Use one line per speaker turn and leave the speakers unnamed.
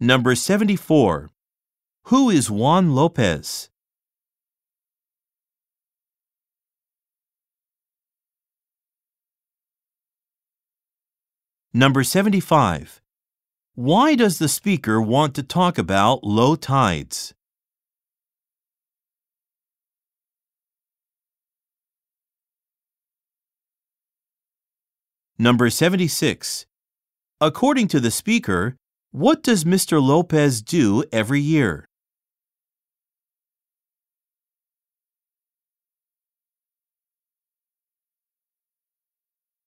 Number 74. Who is Juan Lopez? Number 75. Why does the speaker want to talk about low tides? Number 76. According to the speaker, what does Mr. Lopez do every year?